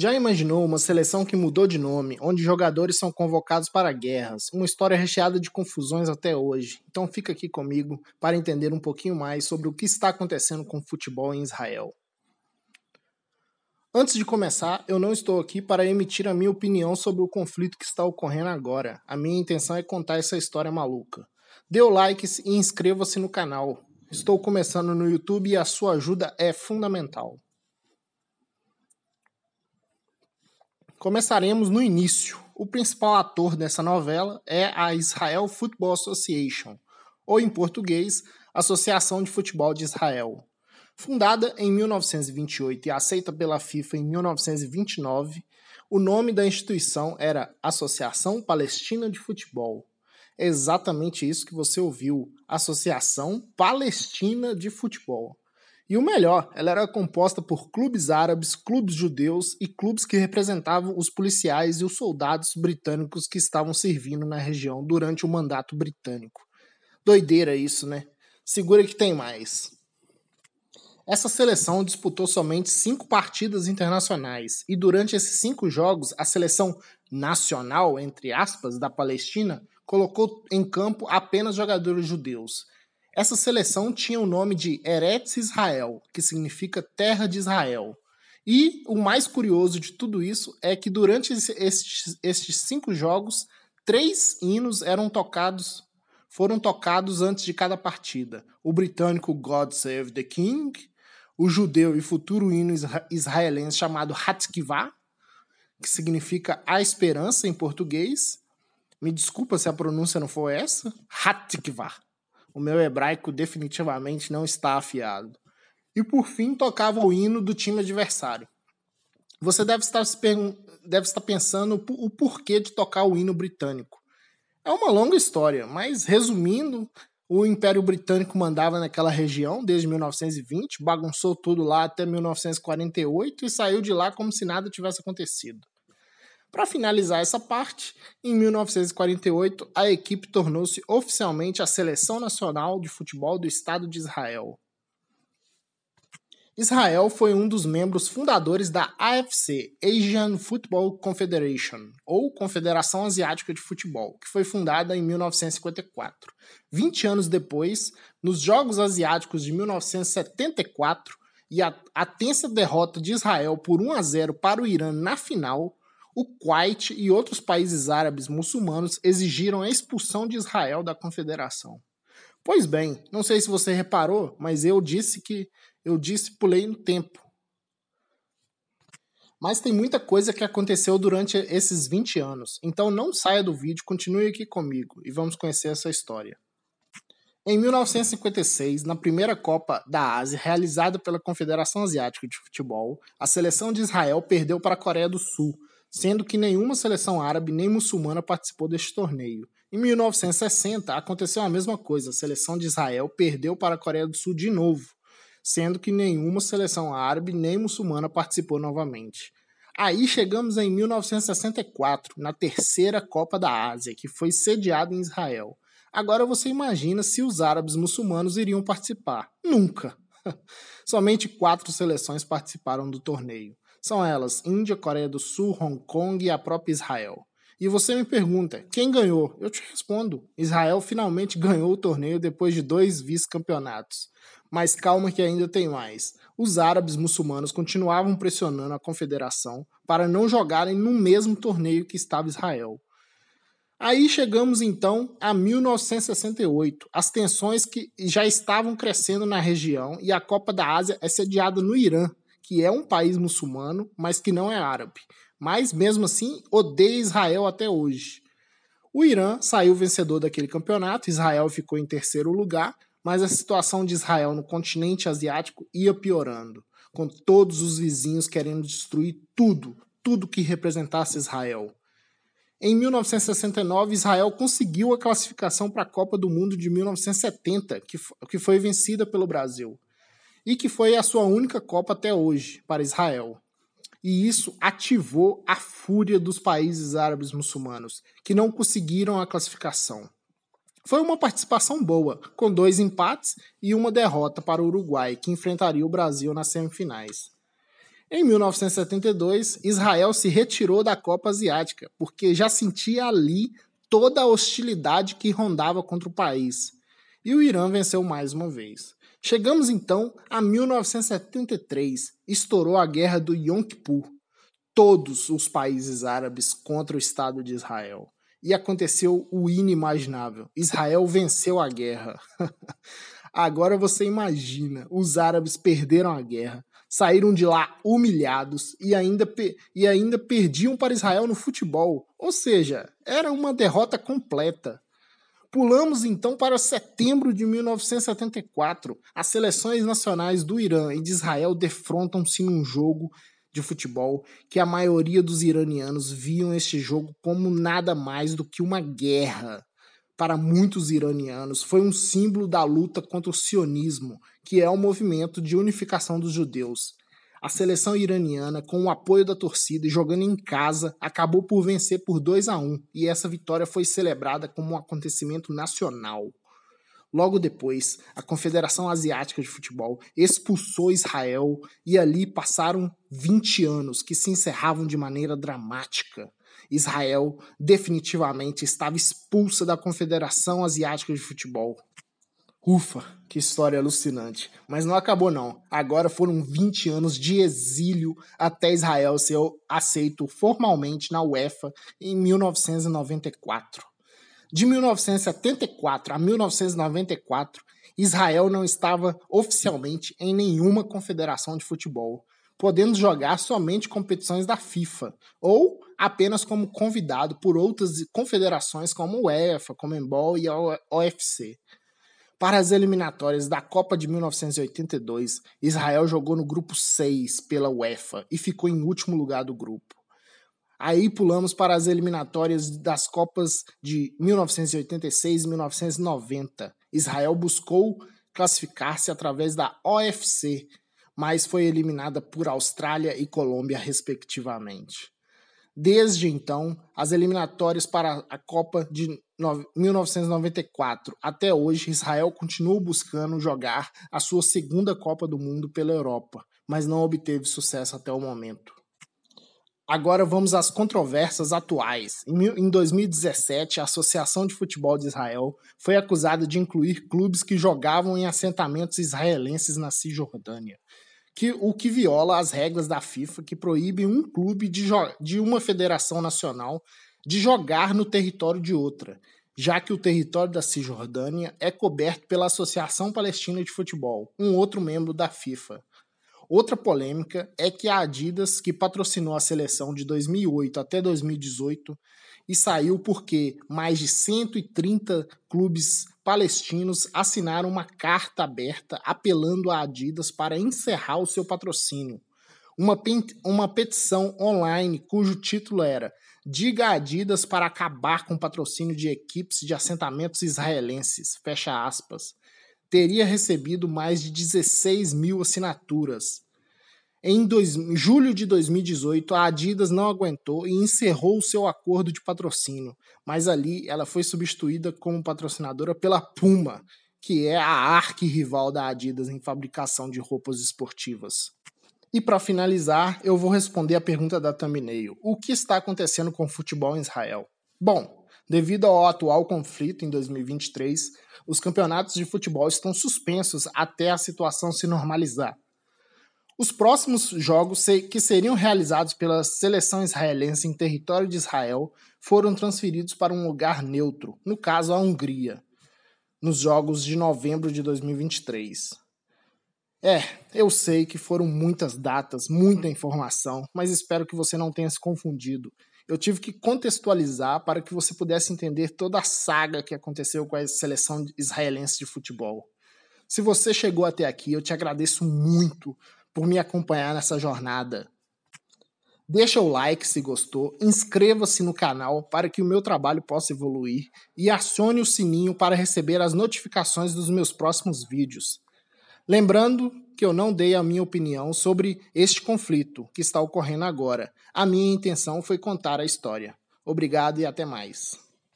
Já imaginou uma seleção que mudou de nome, onde jogadores são convocados para guerras? Uma história recheada de confusões até hoje. Então fica aqui comigo para entender um pouquinho mais sobre o que está acontecendo com o futebol em Israel. Antes de começar, eu não estou aqui para emitir a minha opinião sobre o conflito que está ocorrendo agora. A minha intenção é contar essa história maluca. Dê o like e inscreva-se no canal. Estou começando no YouTube e a sua ajuda é fundamental. Começaremos no início. O principal ator dessa novela é a Israel Football Association, ou em português, Associação de Futebol de Israel. Fundada em 1928 e aceita pela FIFA em 1929, o nome da instituição era Associação Palestina de Futebol. É exatamente isso que você ouviu: Associação Palestina de Futebol. E o melhor, ela era composta por clubes árabes, clubes judeus e clubes que representavam os policiais e os soldados britânicos que estavam servindo na região durante o mandato britânico. Doideira isso, né? Segura que tem mais. Essa seleção disputou somente cinco partidas internacionais e durante esses cinco jogos a seleção nacional, entre aspas, da Palestina colocou em campo apenas jogadores judeus essa seleção tinha o nome de Eretz Israel, que significa Terra de Israel. E o mais curioso de tudo isso é que durante estes, cinco jogos, três hinos eram tocados, foram tocados antes de cada partida. O britânico God Save the King, o judeu e futuro hino israelense chamado Hatkivah, que significa a esperança em português. Me desculpa se a pronúncia não for essa. Hatkivah o meu hebraico definitivamente não está afiado. E por fim, tocava o hino do time adversário. Você deve estar, deve estar pensando o porquê de tocar o hino britânico. É uma longa história, mas resumindo, o Império Britânico mandava naquela região desde 1920, bagunçou tudo lá até 1948 e saiu de lá como se nada tivesse acontecido. Para finalizar essa parte, em 1948, a equipe tornou-se oficialmente a Seleção Nacional de Futebol do Estado de Israel. Israel foi um dos membros fundadores da AFC, Asian Football Confederation, ou Confederação Asiática de Futebol, que foi fundada em 1954. 20 anos depois, nos Jogos Asiáticos de 1974, e a, a tensa derrota de Israel por 1 a 0 para o Irã na final, o Kuwait e outros países árabes muçulmanos exigiram a expulsão de Israel da confederação. Pois bem, não sei se você reparou, mas eu disse que eu disse pulei no tempo. Mas tem muita coisa que aconteceu durante esses 20 anos, então não saia do vídeo, continue aqui comigo e vamos conhecer essa história. Em 1956, na primeira Copa da Ásia, realizada pela Confederação Asiática de Futebol, a seleção de Israel perdeu para a Coreia do Sul sendo que nenhuma seleção árabe nem muçulmana participou deste torneio. Em 1960, aconteceu a mesma coisa, a seleção de Israel perdeu para a Coreia do Sul de novo, sendo que nenhuma seleção árabe nem muçulmana participou novamente. Aí chegamos em 1964, na terceira Copa da Ásia, que foi sediada em Israel. Agora você imagina se os árabes muçulmanos iriam participar. Nunca! Somente quatro seleções participaram do torneio. São elas Índia, Coreia do Sul, Hong Kong e a própria Israel. E você me pergunta, quem ganhou? Eu te respondo: Israel finalmente ganhou o torneio depois de dois vice-campeonatos. Mas calma que ainda tem mais. Os árabes muçulmanos continuavam pressionando a confederação para não jogarem no mesmo torneio que estava Israel. Aí chegamos então a 1968, as tensões que já estavam crescendo na região e a Copa da Ásia é sediada no Irã, que é um país muçulmano, mas que não é árabe. Mas mesmo assim odeia Israel até hoje. O Irã saiu vencedor daquele campeonato, Israel ficou em terceiro lugar, mas a situação de Israel no continente asiático ia piorando, com todos os vizinhos querendo destruir tudo, tudo que representasse Israel. Em 1969, Israel conseguiu a classificação para a Copa do Mundo de 1970, que foi vencida pelo Brasil e que foi a sua única Copa até hoje para Israel. E isso ativou a fúria dos países árabes muçulmanos, que não conseguiram a classificação. Foi uma participação boa, com dois empates e uma derrota para o Uruguai, que enfrentaria o Brasil nas semifinais. Em 1972, Israel se retirou da Copa Asiática, porque já sentia ali toda a hostilidade que rondava contra o país. E o Irã venceu mais uma vez. Chegamos então a 1973, estourou a guerra do Yom Kippur. Todos os países árabes contra o Estado de Israel. E aconteceu o inimaginável: Israel venceu a guerra. Agora você imagina, os árabes perderam a guerra, saíram de lá humilhados e ainda, e ainda perdiam para Israel no futebol. Ou seja, era uma derrota completa. Pulamos então para setembro de 1974. As seleções nacionais do Irã e de Israel defrontam-se num jogo de futebol que a maioria dos iranianos viam este jogo como nada mais do que uma guerra para muitos iranianos, foi um símbolo da luta contra o sionismo, que é o movimento de unificação dos judeus. A seleção iraniana, com o apoio da torcida e jogando em casa, acabou por vencer por 2 a 1 e essa vitória foi celebrada como um acontecimento nacional. Logo depois, a Confederação Asiática de Futebol expulsou Israel e ali passaram 20 anos que se encerravam de maneira dramática. Israel definitivamente estava expulsa da Confederação Asiática de Futebol. Ufa, que história alucinante. Mas não acabou não. Agora foram 20 anos de exílio até Israel ser aceito formalmente na UEFA em 1994. De 1974 a 1994, Israel não estava oficialmente em nenhuma confederação de futebol, podendo jogar somente competições da FIFA, ou apenas como convidado por outras confederações como UEFA, Comembol e a OFC. Para as eliminatórias da Copa de 1982, Israel jogou no grupo 6 pela UEFA e ficou em último lugar do grupo. Aí pulamos para as eliminatórias das Copas de 1986 e 1990. Israel buscou classificar-se através da OFC, mas foi eliminada por Austrália e Colômbia, respectivamente. Desde então, as eliminatórias para a Copa de 1994 até hoje, Israel continua buscando jogar a sua segunda Copa do Mundo pela Europa, mas não obteve sucesso até o momento. Agora vamos às controvérsias atuais. Em 2017, a Associação de Futebol de Israel foi acusada de incluir clubes que jogavam em assentamentos israelenses na Cisjordânia que, o que viola as regras da FIFA que proíbem um clube de, de uma federação nacional de jogar no território de outra, já que o território da Cisjordânia é coberto pela Associação Palestina de Futebol, um outro membro da FIFA. Outra polêmica é que a Adidas, que patrocinou a seleção de 2008 até 2018, e saiu porque mais de 130 clubes palestinos assinaram uma carta aberta apelando à Adidas para encerrar o seu patrocínio. Uma, uma petição online cujo título era Diga a Adidas para acabar com o patrocínio de equipes de assentamentos israelenses, fecha aspas, teria recebido mais de 16 mil assinaturas. Em dois, julho de 2018, a Adidas não aguentou e encerrou o seu acordo de patrocínio, mas ali ela foi substituída como patrocinadora pela Puma, que é a arqui-rival da Adidas em fabricação de roupas esportivas. E para finalizar, eu vou responder a pergunta da thumbnail: o que está acontecendo com o futebol em Israel? Bom, devido ao atual conflito em 2023, os campeonatos de futebol estão suspensos até a situação se normalizar. Os próximos jogos que seriam realizados pela seleção israelense em território de Israel foram transferidos para um lugar neutro, no caso a Hungria, nos jogos de novembro de 2023. É, eu sei que foram muitas datas, muita informação, mas espero que você não tenha se confundido. Eu tive que contextualizar para que você pudesse entender toda a saga que aconteceu com a seleção israelense de futebol. Se você chegou até aqui, eu te agradeço muito por me acompanhar nessa jornada. Deixa o like se gostou, inscreva-se no canal para que o meu trabalho possa evoluir e acione o sininho para receber as notificações dos meus próximos vídeos. Lembrando que eu não dei a minha opinião sobre este conflito que está ocorrendo agora. A minha intenção foi contar a história. Obrigado e até mais.